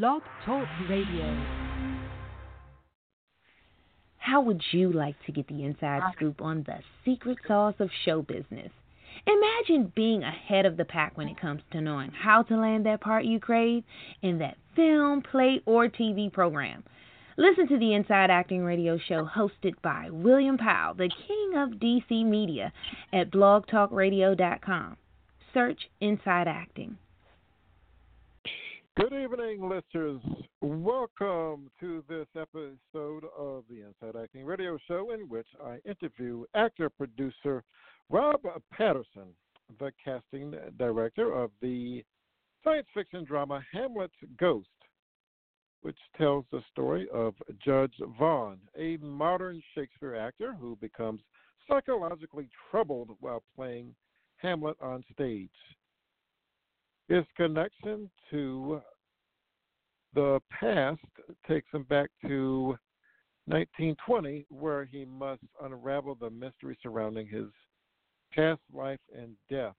Blog Talk Radio. How would you like to get the inside ah. scoop on the secret sauce of show business? Imagine being ahead of the pack when it comes to knowing how to land that part you crave in that film, play, or TV program. Listen to the Inside Acting Radio show hosted by William Powell, the king of DC media, at blogtalkradio.com. Search Inside Acting. Good evening, listeners. Welcome to this episode of the Inside Acting Radio Show, in which I interview actor producer Rob Patterson, the casting director of the science fiction drama Hamlet's Ghost, which tells the story of Judge Vaughn, a modern Shakespeare actor who becomes psychologically troubled while playing Hamlet on stage. His connection to the past takes him back to 1920, where he must unravel the mystery surrounding his past life and death.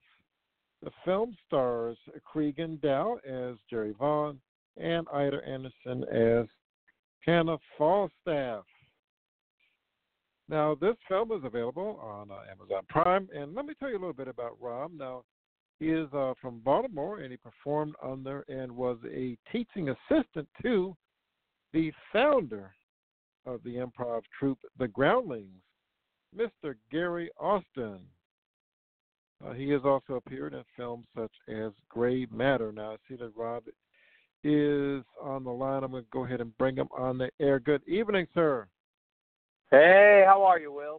The film stars Cregan Dow as Jerry Vaughn and Ida Anderson as Hannah Falstaff. Now, this film is available on uh, Amazon Prime, and let me tell you a little bit about Rob. Now, he is uh, from Baltimore, and he performed under and was a teaching assistant to the founder of the improv troupe, The Groundlings, Mr. Gary Austin. Uh, he has also appeared in films such as Gray Matter. Now, I see that Rob is on the line. I'm going to go ahead and bring him on the air. Good evening, sir. Hey, how are you, Will?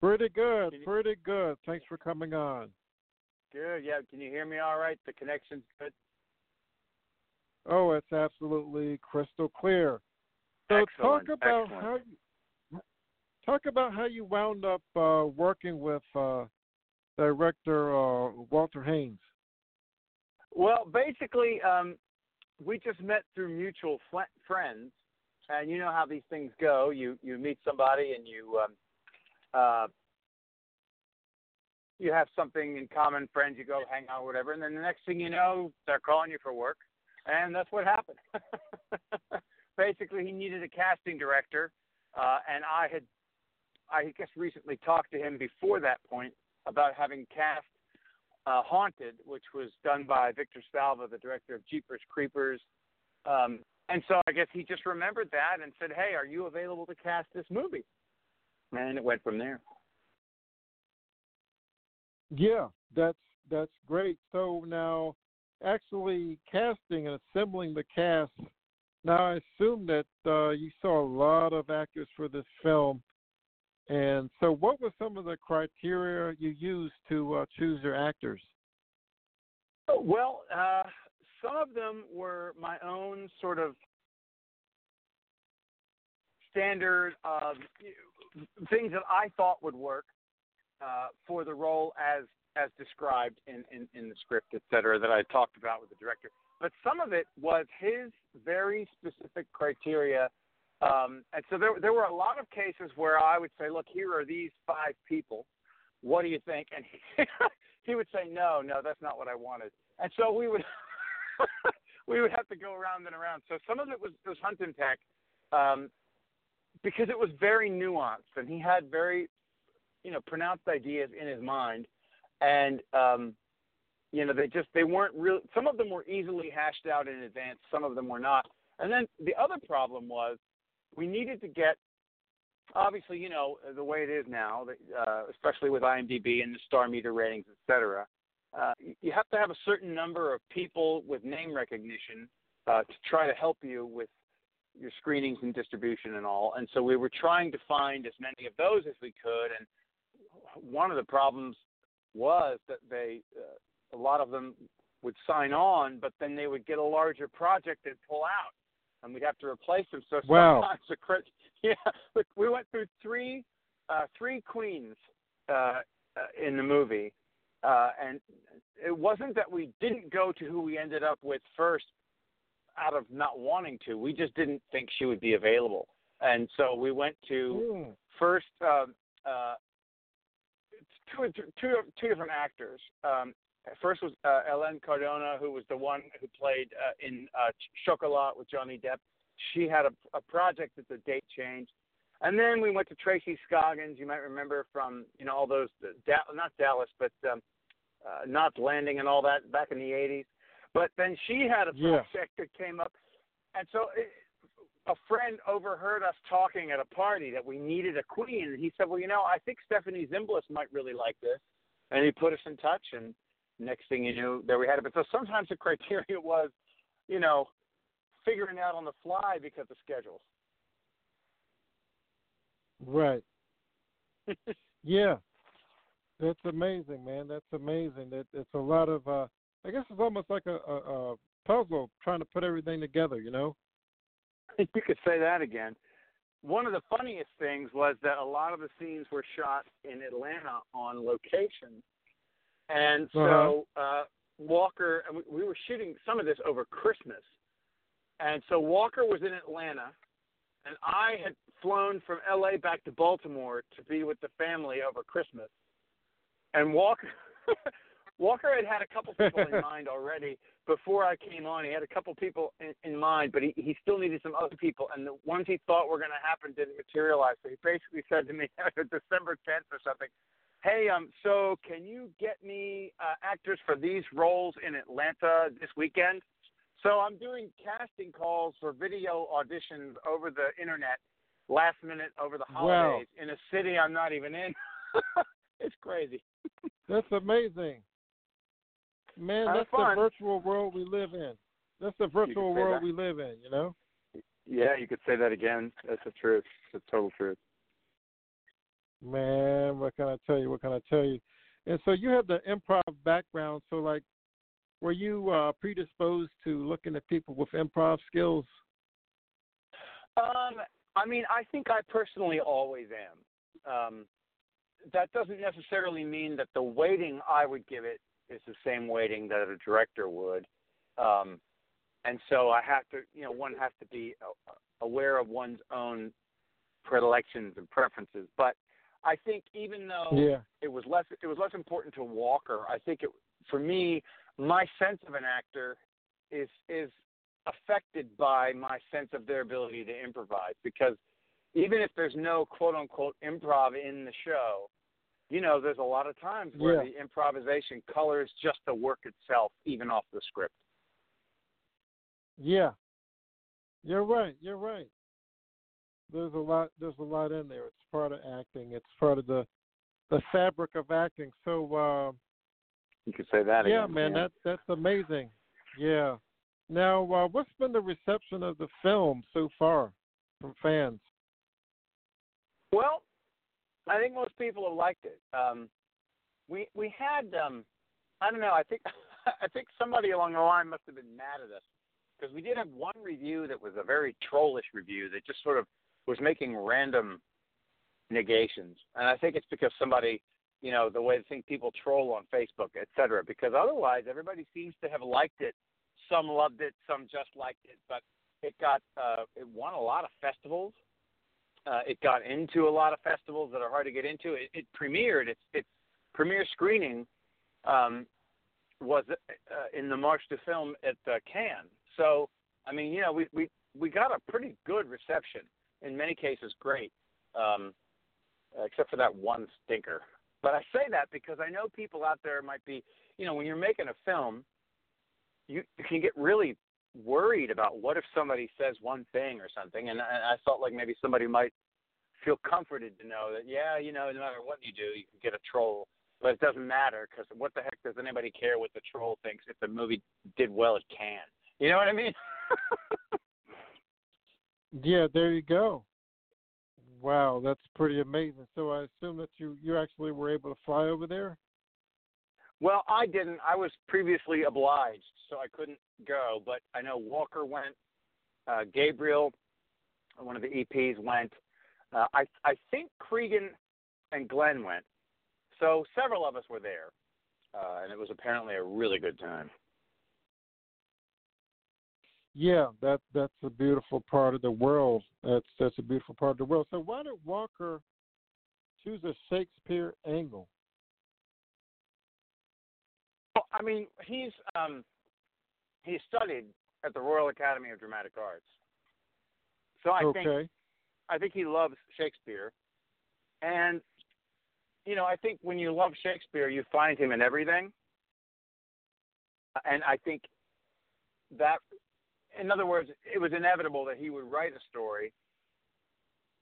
Pretty good, pretty good. Thanks for coming on. Good. Yeah. Can you hear me all right? The connection's good. Oh, it's absolutely crystal clear. So Excellent. talk about Excellent. how you, talk about how you wound up uh, working with uh, director uh, Walker Haynes. Well, basically, um, we just met through mutual fl- friends, and you know how these things go. You you meet somebody and you um, uh, you have something in common, friends. You go hang out, whatever, and then the next thing you know, they're calling you for work, and that's what happened. basically, he needed a casting director, uh, and I had, I guess, recently talked to him before that point about having cast uh, Haunted, which was done by Victor Salva, the director of Jeepers Creepers. Um, and so I guess he just remembered that and said, "Hey, are you available to cast this movie?" And it went from there. Yeah, that's that's great. So now, actually casting and assembling the cast. Now I assume that uh, you saw a lot of actors for this film, and so what were some of the criteria you used to uh, choose your actors? Well, uh, some of them were my own sort of standard of things that I thought would work uh, for the role as as described in, in, in the script, et cetera, that I talked about with the director. But some of it was his very specific criteria. Um, and so there, there were a lot of cases where I would say, look, here are these five people. What do you think? And he, he would say, no, no, that's not what I wanted. And so we would we would have to go around and around. So some of it was, was hunt and peck um, because it was very nuanced, and he had very you know pronounced ideas in his mind, and um, you know they just they weren't real. Some of them were easily hashed out in advance. Some of them were not. And then the other problem was we needed to get obviously you know the way it is now, uh, especially with IMDb and the star meter ratings, et cetera. Uh, you have to have a certain number of people with name recognition uh, to try to help you with your screenings and distribution and all. And so we were trying to find as many of those as we could. And one of the problems was that they, uh, a lot of them would sign on, but then they would get a larger project and pull out, and we'd have to replace them. So Wow. sometimes the crit- yeah, look, we went through three, uh, three queens uh, uh, in the movie, uh, and it wasn't that we didn't go to who we ended up with first out of not wanting to. We just didn't think she would be available, and so we went to first uh, uh, two, two, two different actors, um, first was uh, Helene Cardona, who was the one who played uh, in uh, Chocolat with Johnny Depp. She had a, a project that the date changed. And then we went to Tracy Scoggins. You might remember from you know all those da- not Dallas, but um, uh, Knots Landing and all that back in the '80s. But then she had a project yeah. that came up, and so it, a friend overheard us talking at a party that we needed a queen, and he said, "Well, you know, I think Stephanie Zimbalist might really like this," and he put us in touch. And next thing you knew, there we had it. But so sometimes the criteria was, you know, figuring out on the fly because of schedules. Right. yeah. That's amazing, man. That's amazing. That it's a lot of uh I guess it's almost like a, a, a puzzle trying to put everything together, you know? You could say that again. One of the funniest things was that a lot of the scenes were shot in Atlanta on location. And so Uh-huh. uh Walker and we, we were shooting some of this over Christmas. And so Walker was in Atlanta and I had flown from LA back to Baltimore to be with the family over Christmas. And Walker Walker had had a couple people in mind already before I came on. He had a couple people in, in mind, but he, he still needed some other people. And the ones he thought were going to happen didn't materialize. So he basically said to me December 10th or something, "Hey, um, so can you get me uh, actors for these roles in Atlanta this weekend?" So I'm doing casting calls for video auditions over the internet, last minute over the holidays wow. in a city I'm not even in. it's crazy. That's amazing. Man, that's fun. the virtual world we live in. That's the virtual world that. we live in, you know? Yeah, you could say that again. That's the truth. It's the total truth. Man, what can I tell you? What can I tell you? And so you have the improv background, so like were you uh predisposed to looking at people with improv skills? Um, I mean, I think I personally always am. Um, that doesn't necessarily mean that the weighting I would give it is the same weighting that a director would. Um, and so I have to, you know, one has to be aware of one's own predilections and preferences. But I think even though Yeah. it was less it was less important to Walker. I think it for me, my sense of an actor is is affected by my sense of their ability to improvise because even if there's no quote unquote improv in the show, you know, there's a lot of times where Yeah. the improvisation colors just the work itself, even off the script. Yeah. You're right. You're right. There's a lot there's a lot in there. It's part of acting. It's part of the the fabric of acting. So uh You could say that yeah, again. man, that that's amazing. Yeah. Now, uh, what's been the reception of the film so far from fans? Well, I think most people have liked it. Um, we we had um, I don't know. I think I think somebody along the line must have been mad at us because we did have one review that was a very trollish review that just sort of was making random negations, and I think it's because somebody, you know, the way I think people troll on Facebook, et cetera. Because otherwise, everybody seems to have liked it. Some loved it, some just liked it, but it got uh, it won a lot of festivals. Uh, it got into a lot of festivals that are hard to get into. It, it premiered. Its its premiere screening um, was uh, in the Marché du Film at uh, Cannes. So I mean, you know, we we we got a pretty good reception. In many cases, great, um, except for that one stinker. But I say that because I know people out there might be, you know, when you're making a film, you, you can get really worried about what if somebody says one thing or something, and I, I felt like maybe somebody might feel comforted to know that yeah, you know, no matter what you do, you can get a troll, but it doesn't matter because what the heck does anybody care what the troll thinks if the movie did well? It can. You know what I mean? Yeah, there you go. Wow, that's pretty amazing. So I assume that you you actually were able to fly over there. Well, I didn't. I was previously obliged, so I couldn't go. But I know Walker went. Uh, Gabriel, one of the EPs, went. Uh, I I think Cregan and Glenn went. So several of us were there, uh, and it was apparently a really good time. Yeah, that that's a beautiful part of the world. That's that's a beautiful part of the world. So why did Walker choose a Shakespeare angle? I mean, he's um, he studied at the Royal Academy of Dramatic Arts, so I okay. think I think he loves Shakespeare, and you know, I think when you love Shakespeare, you find him in everything, and I think that, in other words, it was inevitable that he would write a story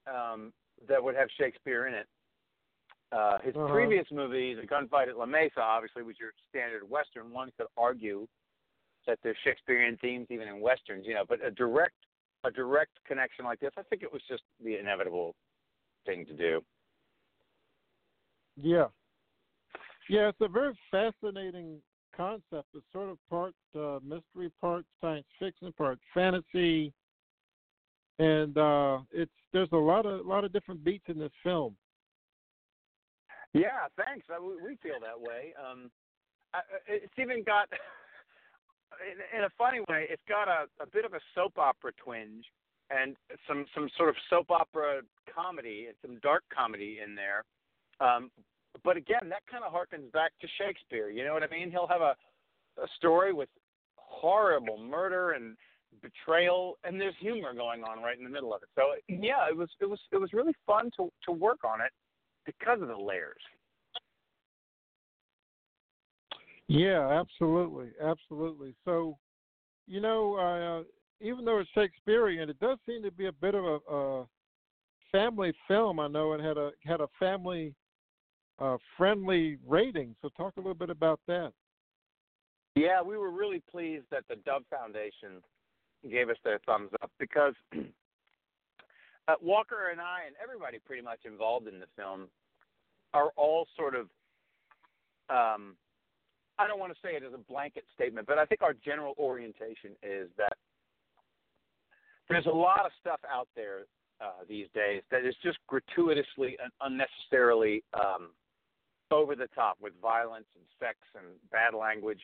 um, that would have Shakespeare in it. Uh, his Uh-huh. previous movie, The Gunfight at La Mesa, obviously was your standard Western. One could argue that there's Shakespearean themes even in Westerns, you know, but a direct a direct connection like this, I think it was just the inevitable thing to do. Yeah. Yeah, it's a very fascinating concept. It's sort of part uh, mystery, part science fiction, part fantasy, and uh, it's there's a lot of lot of different beats in this film. Yeah, thanks. I, we feel that way. Um, I, it's even got, in, in a funny way, it's got a, a bit of a soap opera twinge and some some sort of soap opera comedy and some dark comedy in there. Um, but again, that kind of harkens back to Shakespeare. You know what I mean? He'll have a, a story with horrible murder and betrayal, and there's humor going on right in the middle of it. So yeah, it was it was it was really fun to to work on it because of the layers. Yeah, absolutely, absolutely. So, you know, uh, even though it's Shakespearean, it does seem to be a bit of a, a family film. I know it had a had a family uh, friendly rating. So, talk a little bit about that. Yeah, we were really pleased that the Dove Foundation gave us their thumbs up because uh, Walker and I and everybody pretty much involved in the film are all sort of um, I don't want to say it as a blanket statement, but I think our general orientation is that there's a lot of stuff out there uh, these days that is just gratuitously and unnecessarily um, over the top with violence and sex and bad language.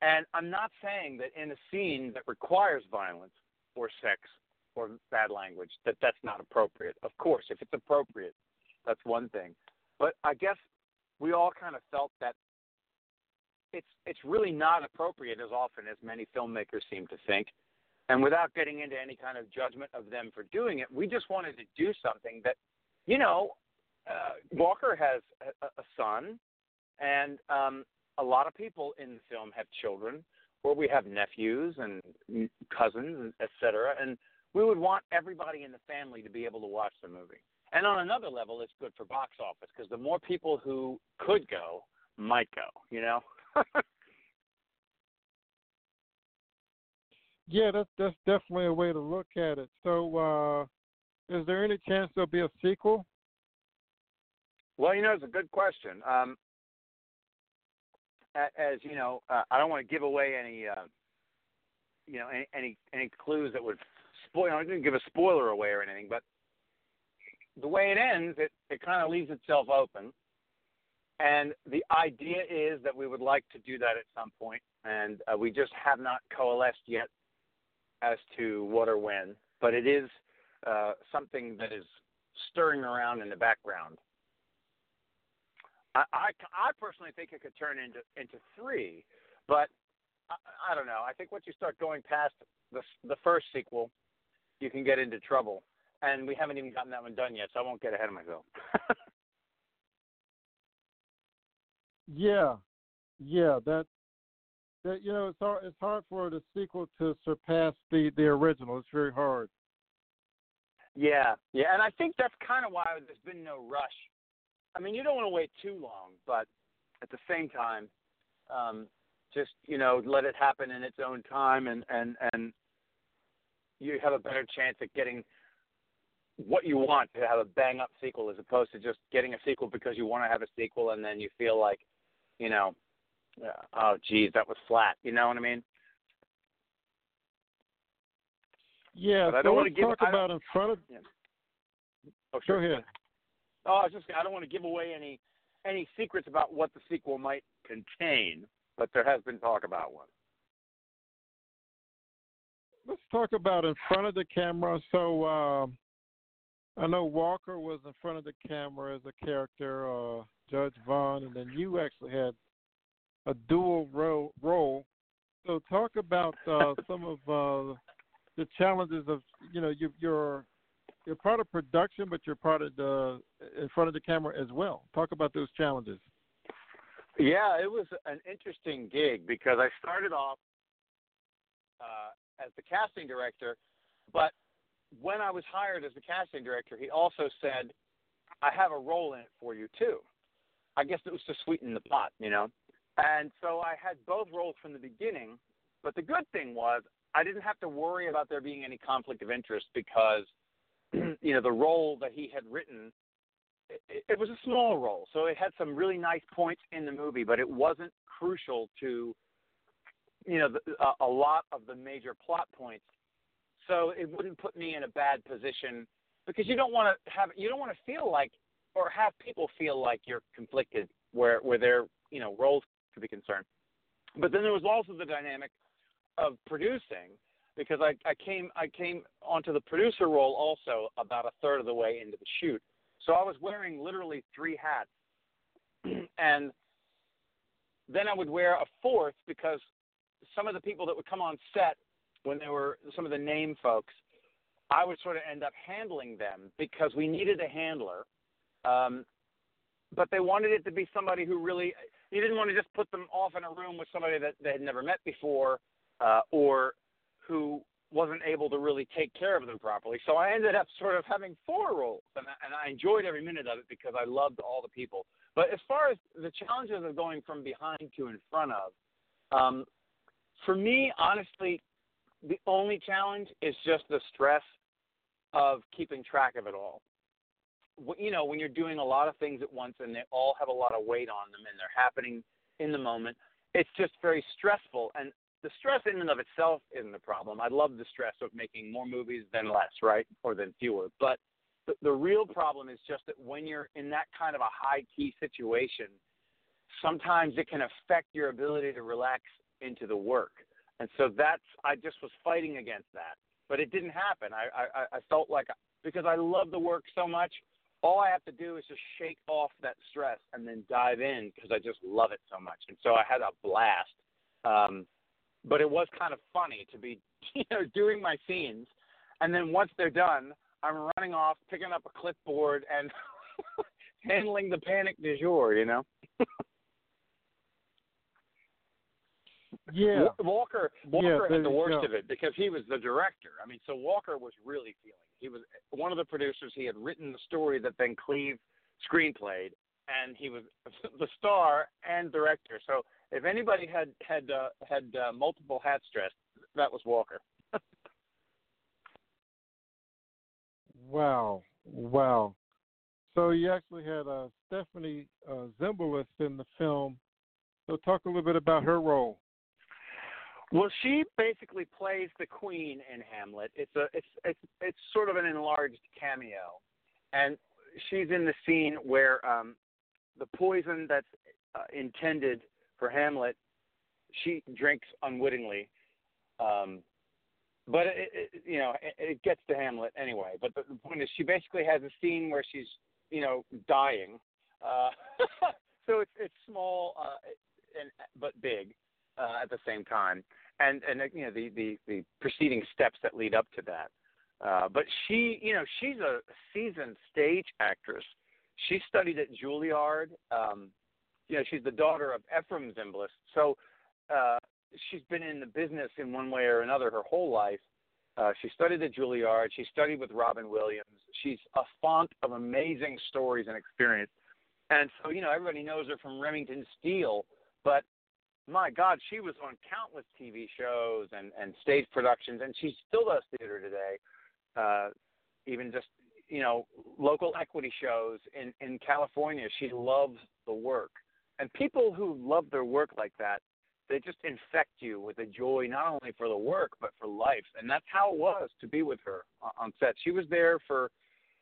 And I'm not saying that in a scene that requires violence or sex or bad language that that's not appropriate. Of course, if it's appropriate, that's one thing. But I guess we all kind of felt that it's it's really not appropriate as often as many filmmakers seem to think. And without getting into any kind of judgment of them for doing it, we just wanted to do something that, you know, uh, Walker has a, a son, and um, a lot of people in the film have children, or we have nephews and cousins, et cetera, and we would want everybody in the family to be able to watch the movie. And on another level, it's good for box office because the more people who could go might go, you know. Yeah, that's that's definitely a way to look at it. So, uh, is there any chance there'll be a sequel? Well, you know, it's a good question. Um, as you know, uh, I don't want to give away any, uh, you know, any, any any clues that would spoil. I didn't give a spoiler away or anything, but the way it ends, it it kind of leaves itself open. And the idea is that we would like to do that at some point, and uh, we just have not coalesced yet as to what or when. But it is uh, something that is stirring around in the background. I, I, I personally think it could turn into into three, but I, I don't know. I think once you start going past the the first sequel, you can get into trouble. And we haven't even gotten that one done yet, so I won't get ahead of myself. Yeah, yeah. That that you know, it's hard. It's hard for the sequel to surpass the the original. It's very hard. Yeah, yeah, and I think that's kind of why there's been no rush. I mean, you don't want to wait too long, but at the same time, um, just you know, let it happen in its own time, and and and you have a better chance at getting what you want to have a bang up sequel as opposed to just getting a sequel because you want to have a sequel and then you feel like, you know, uh, oh geez, that was flat. You know what I mean? Yeah. But I don't wanna give- talk about in front of. Yeah. Oh, Go sure. ahead. Oh, I was just I don't want to give away any any secrets about what the sequel might contain, but there has been talk about one. Let's talk about in front of the camera. So um, I know Walker was in front of the camera as a character, uh, Judge Vaughn, and then you actually had a dual role. role. So talk about uh, some of uh, the challenges of you know you, you're you're part of production, but you're part of the in front of the camera as well. Talk about those challenges. Yeah, it was an interesting gig because I started off uh, as the casting director, but when I was hired as the casting director, he also said, "I have a role in it for you too." I guess it was to sweeten the pot, you know. And so I had both roles from the beginning. But the good thing was I didn't have to worry about there being any conflict of interest because, you know, the role that he had written, it, it was a small role. So it had some really nice points in the movie, but it wasn't crucial to, you know, a lot of the major plot points. So it wouldn't put me in a bad position because you don't want to have, you don't want to feel like, or have people feel like you're conflicted where, where their, you know, roles could be concerned. But then there was also the dynamic of producing because I, I came I came onto the producer role also about a third of the way into the shoot. So I was wearing literally three hats. and then I would wear a fourth because some of the people that would come on set when they were some of the name folks, I would sort of end up handling them because we needed a handler. Um, but they wanted it to be somebody who really you didn't want to just put them off in a room with somebody that they had never met before uh, or who wasn't able to really take care of them properly. So I ended up sort of having four roles, and I, and I enjoyed every minute of it because I loved all the people. But as far as the challenges of going from behind to in front of, um, for me, honestly, the only challenge is just the stress of keeping track of it all. You know, when you're doing a lot of things at once and they all have a lot of weight on them and they're happening in the moment, it's just very stressful. And the stress in and of itself isn't the problem. I love the stress of making more movies than less, right? Or than fewer. But the, the real problem is just that when you're in that kind of a high key situation, sometimes it can affect your ability to relax into the work. And so that's, I just was fighting against that. But it didn't happen. I, I, I felt like, because I love the work so much, all I have to do is just shake off that stress and then dive in because I just love it so much. And so I had a blast. Um, but it was kind of funny to be you know doing my scenes and then once they're done i'm running off picking up a clipboard and handling the panic du jour you know yeah walker walker yeah, had the worst of it because he was the director i mean so walker was really feeling it. he was one of the producers he had written the story that then cleve screenplayed and he was the star and director so if anybody had had uh, had uh, multiple hats dressed, that was Walker. wow, wow. So you actually had uh, Stephanie uh, Zimbalist in the film. So talk a little bit about her role. Well, she basically plays the queen in Hamlet. It's a it's it's it's sort of an enlarged cameo, and she's in the scene where um, the poison that's uh, intended for Hamlet, she drinks unwittingly. Um, but it, it, you know, it, it gets to Hamlet anyway. But the, the point is, she basically has a scene where she's, you know, dying. Uh, so it's it's small uh, and but big uh, at the same time, and and you know the the the preceding steps that lead up to that. Uh, but she, you know, she's a seasoned stage actress. She studied at Juilliard. Um, you know, she's the daughter of Efrem Zimbalist. So uh, she's been in the business in one way or another her whole life. Uh, she studied at Juilliard. She studied with Robin Williams. She's a font of amazing stories and experience. And so, you know, everybody knows her from Remington Steele, but my God, she was on countless TV shows and, and stage productions, and she still does theater today. Uh, even just, you know, local equity shows in, in California. She loves the work. And people who love their work like that, they just infect you with a joy not only for the work but for life. And that's how it was to be with her on set. She was there for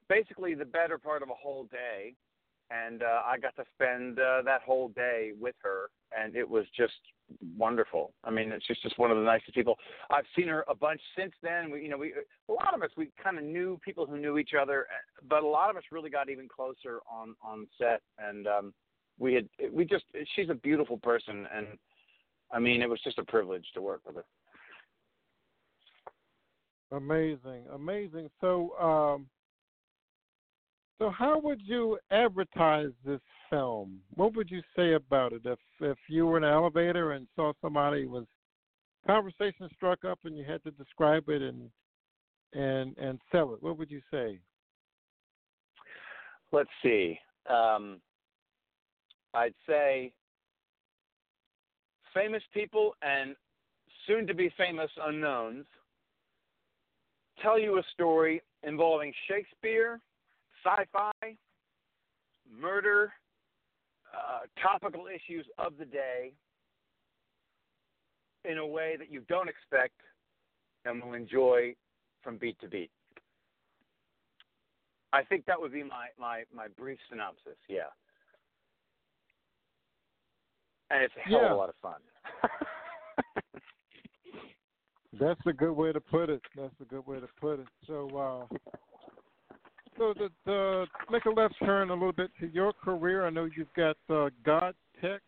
basically the better part of a whole day, and uh, I got to spend uh, that whole day with her, and it was just wonderful. I mean, she's just one of the nicest people. I've seen her a bunch since then. We, you know, we a lot of us we kind of knew people who knew each other, but a lot of us really got even closer on on set, and um, we had we just she's a beautiful person, and I mean it was just a privilege to work with her. Amazing, amazing. So, um, so how would you advertise this film? What would you say about it if if you were in an elevator and saw somebody was conversation struck up and you had to describe it and and and sell it? What would you say? Let's see. Um, I'd say famous people and soon to be famous unknowns tell you a story involving Shakespeare, sci fi, murder, uh, topical issues of the day in a way that you don't expect and will enjoy from beat to beat. I think that would be my, my, my brief synopsis, yeah. And it's a hell yeah. of a lot of fun. That's a good way to put it. That's a good way to put it. So, uh, so to, to make a left turn a little bit to your career, I know you've got uh, God Tech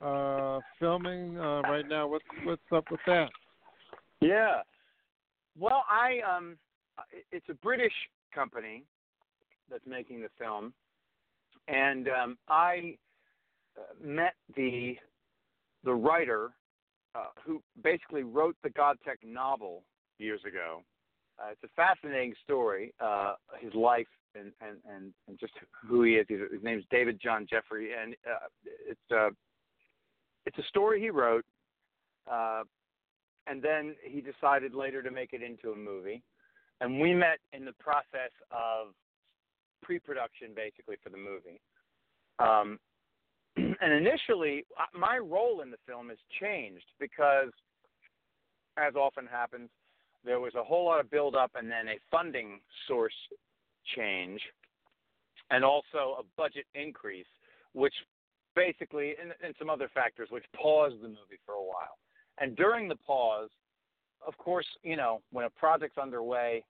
uh, filming uh, right now. What's what's up with that? Yeah. Well, I um, it's a British company that's making the film, and um, I uh, met the the writer uh, who basically wrote the GodTech novel years ago. Uh, it's a fascinating story, uh, his life and, and, and, and just who he is. His, name is David John Jeffrey, and uh, it's uh, it's a story he wrote, uh, and then he decided later to make it into a movie. And we met in the process of pre-production, basically for the movie. Um, and initially, uh, my role in the film has changed because, as often happens, there was a whole lot of build-up and then a funding source change, and also a budget increase, which basically, and, and some other factors, which paused the movie for a while. And during the pause, of course, you know, when a project's underway,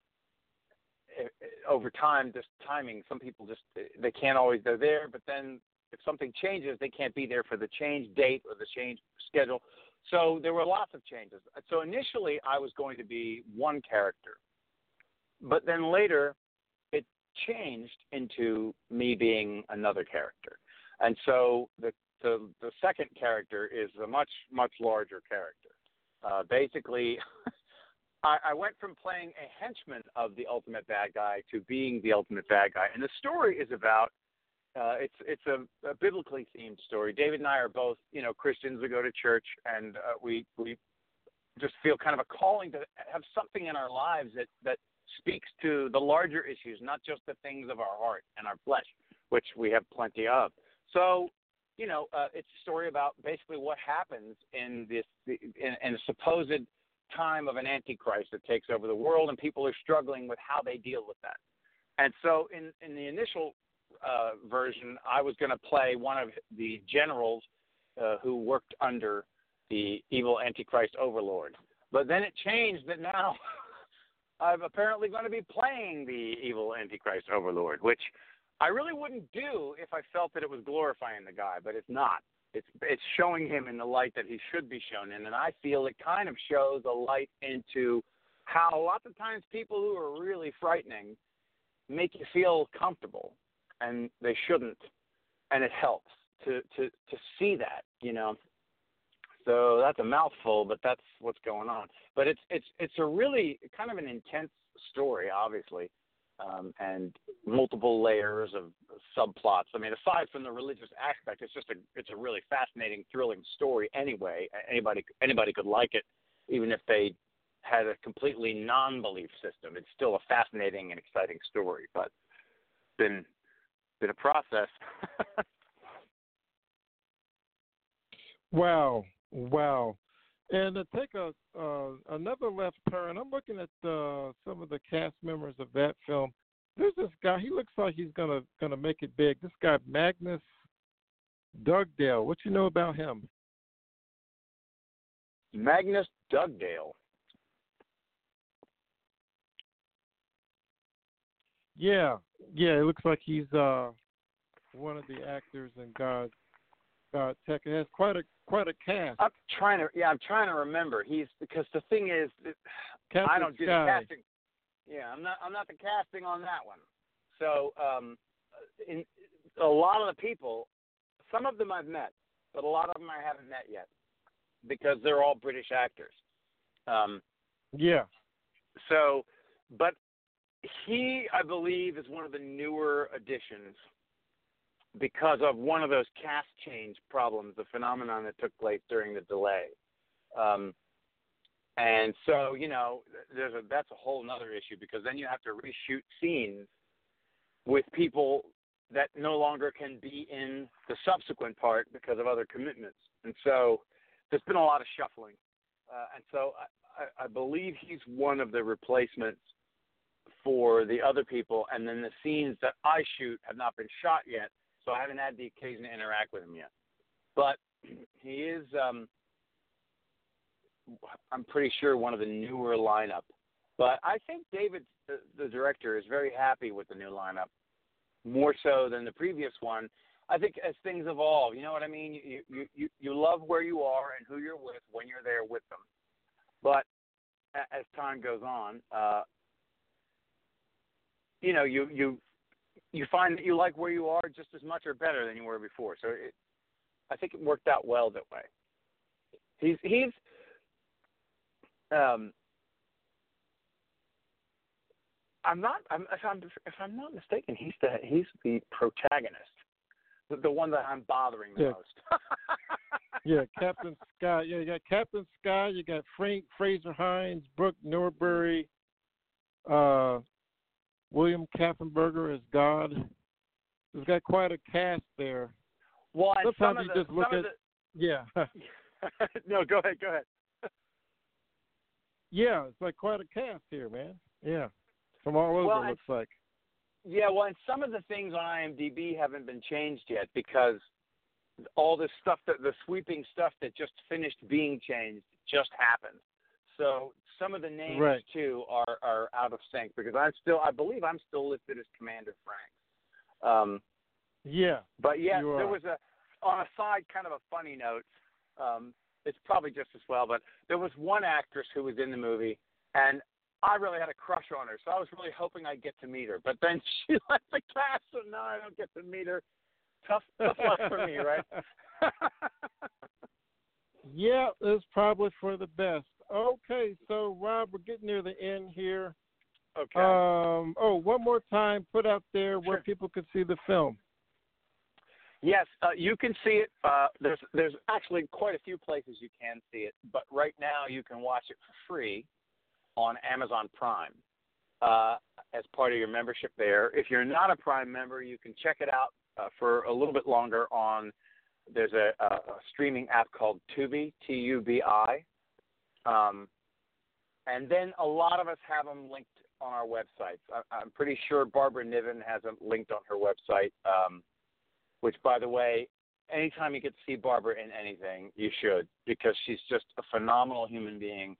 eh, eh, over time, just timing. Some people just they can't always they're there, but then if something changes, they can't be there for the change date or the change schedule. So there were lots of changes. So initially, I was going to be one character, but then later, it changed into me being another character. And so the the, the second character is a much much larger character. Uh, basically, I, I went from playing a henchman of the ultimate bad guy to being the ultimate bad guy, and the story is about. Uh, it's it's a, a biblically themed story. David and I are both you know Christians. We go to church, and uh, we we just feel kind of a calling to have something in our lives that that speaks to the larger issues, not just the things of our heart and our flesh, which we have plenty of. So, you know, uh, it's a story about basically what happens in this in, in a supposed time of an antichrist that takes over the world, and people are struggling with how they deal with that. And so, in in the initial uh, version, I was going to play one of the generals uh, who worked under the evil antichrist overlord. But then it changed that now I'm apparently going to be playing the evil antichrist overlord, which I really wouldn't do if I felt that it was glorifying the guy, but it's not. It's it's showing him in the light that he should be shown in, and I feel it kind of shows a light into how lots of times people who are really frightening make you feel comfortable, and they shouldn't, and it helps to to to see that, you know. So that's a mouthful, but that's what's going on. But it's it's it's a really kind of an intense story, obviously um, and multiple layers of subplots. I mean, aside from the religious aspect, it's just a it's a really fascinating, thrilling story. Anyway, anybody anybody could like it, even if they had a completely non-belief system. It's still a fascinating and exciting story, but been been a process. wow, wow. And to take a uh, another left turn, I'm looking at uh, some of the cast members of that film. There's this guy. He looks like he's gonna gonna make it big. This guy Magnus Dugdale. What you know about him? Magnus Dugdale. Yeah, yeah. It looks like he's uh, one of the actors in God God Tech. It has quite a quite a cast. I'm trying to yeah, I'm trying to remember. He's because the thing is, Captain I don't do the casting. Yeah, I'm not I'm not the casting on that one. So um, in a lot of the people, some of them I've met, but a lot of them I haven't met yet because they're all British actors. Um, Yeah. so, but he, I believe, is one of the newer additions because of one of those cast change problems, the phenomenon that took place during the delay. Um, and so, you know, there's a that's a whole other issue because then you have to reshoot scenes with people that no longer can be in the subsequent part because of other commitments. And so, there's been a lot of shuffling. Uh, and so, I, I, I believe he's one of the replacements for the other people. And then the scenes that I shoot have not been shot yet, so I haven't had the occasion to interact with him yet. But he is. Um, I'm pretty sure one of the newer lineup. But I think David, the, the director, is very happy with the new lineup, more so than the previous one. I think as things evolve, you know what I mean. You you you, you love where you are and who you're with when you're there with them. But as time goes on, uh, you know you you you find that you like where you are just as much or better than you were before. So it, I think it worked out well that way. He's he's um, I'm not. I'm, if I'm if I'm not mistaken, he's the he's the protagonist, the, the one that I'm bothering the Yeah. most. Yeah, Captain Scott. Yeah, you got Captain Scott, You got Frank Fraser Hines, Brooke Norbury, uh, William Kaffenberger as God. It's got quite a cast there. well, Sometimes of you the, just look at- Yeah, no, go ahead, go ahead. yeah, it's like quite a cast here, man. Yeah, from all over. Well, looks like. Yeah, well, and some of the things on IMDb haven't been changed yet because all this stuff that the sweeping stuff that just finished being changed just happened. So some of the names Right. too are are out of sync because I'm still I believe I'm still listed as Commander Frank. Um, Yeah, but yeah, there was a on a side kind of a funny note. Um, it's probably just as well, but there was one actress who was in the movie, and I really had a crush on her, so I was really hoping I'd get to meet her. But then she left the cast, so now I don't get to meet her. Tough, tough luck for me, right? yeah, it's probably for the best. Okay, so Rob, we're getting near the end here. okay. Um, oh, one more time, put out there where people can see the film. Yes, uh, you can see it. Uh, there's there's actually quite a few places you can see it, but right now you can watch it for free on Amazon Prime uh, as part of your membership there. If you're not a Prime member, you can check it out uh, for a little bit longer on. There's a, a, streaming app called Tubi, T-U-B-I, um, and then a lot of us have them linked on our websites. I, I'm pretty sure Barbara Niven has them linked on her website. Um, which by the way, anytime you get to see Barbara in anything, you should because she's just a phenomenal human being.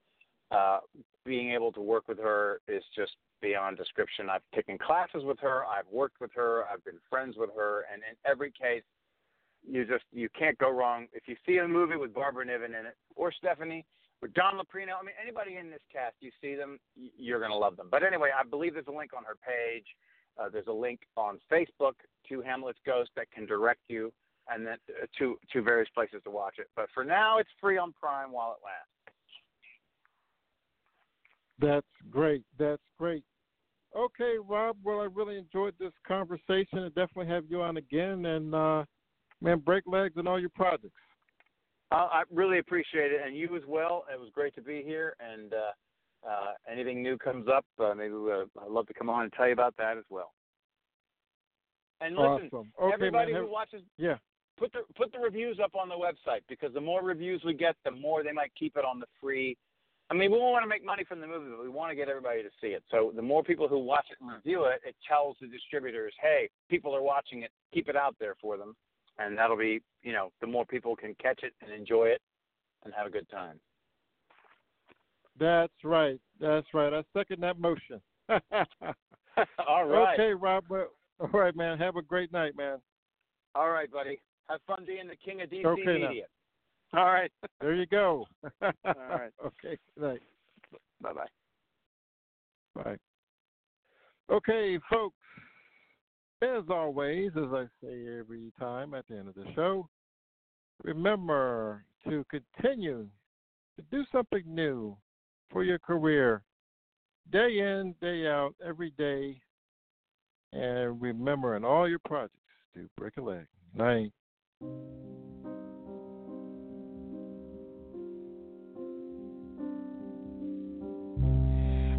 Uh, being able to work with her is just beyond description. I've taken classes with her, I've worked with her, I've been friends with her, and in every case, you just you can't go wrong. If you see a movie with Barbara Niven in it, or Stephanie, Don Loprino, I mean anybody in this cast, you see them, you're gonna love them. But anyway, I believe there's a link on her page. Uh, there's a link on Facebook to Hamlet's Ghost that can direct you and then uh, to to various places to watch it. But for now, it's free on Prime while it lasts. That's great. That's great. Okay, Rob. Well, I really enjoyed this conversation. I definitely have you on again. And uh, man, break legs and all your projects. Uh, I really appreciate it, and you as well. It was great to be here. And uh, uh, anything new comes up, uh, maybe uh, I'd love to come on and tell you about that as well. And listen, awesome. Okay, everybody man. who watches, yeah. put the put the reviews up on the website because the more reviews we get, the more they might keep it on the free. I mean, we won't want to make money from the movie, but we want to get everybody to see it. So the more people who watch it and review it, it tells the distributors, hey, people are watching it, keep it out there for them, and that'll be, you know, the more people can catch it and enjoy it and have a good time. That's right. That's right. I second that motion. All right. Okay, Rob. All right, man. Have a great night, man. All right, buddy. Have fun being the king of DC Okay, now. All right. There you go. All right. Okay. Good night. Bye bye. Bye. Okay, folks. As always, as I say every time at the end of the show, remember to continue to do something new for your career, day in, day out, every day, and remember in all your projects to break a leg. Night.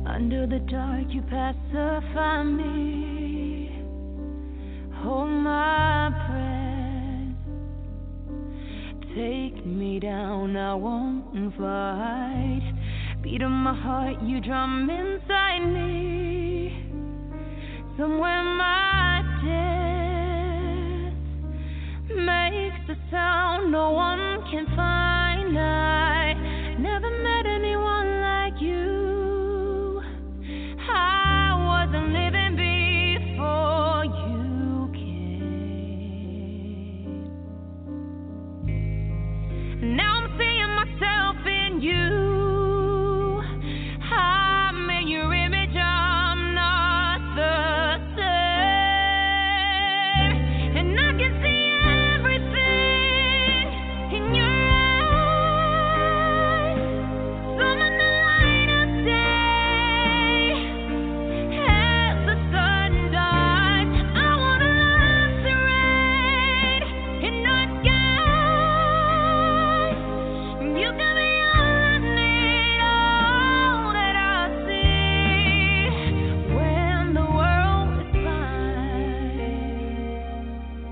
Under the dark, you pacify me. Hold my breath. Take me down, I won't fight. Beat of my heart, you drum inside me. Somewhere my death makes a sound no one can find. I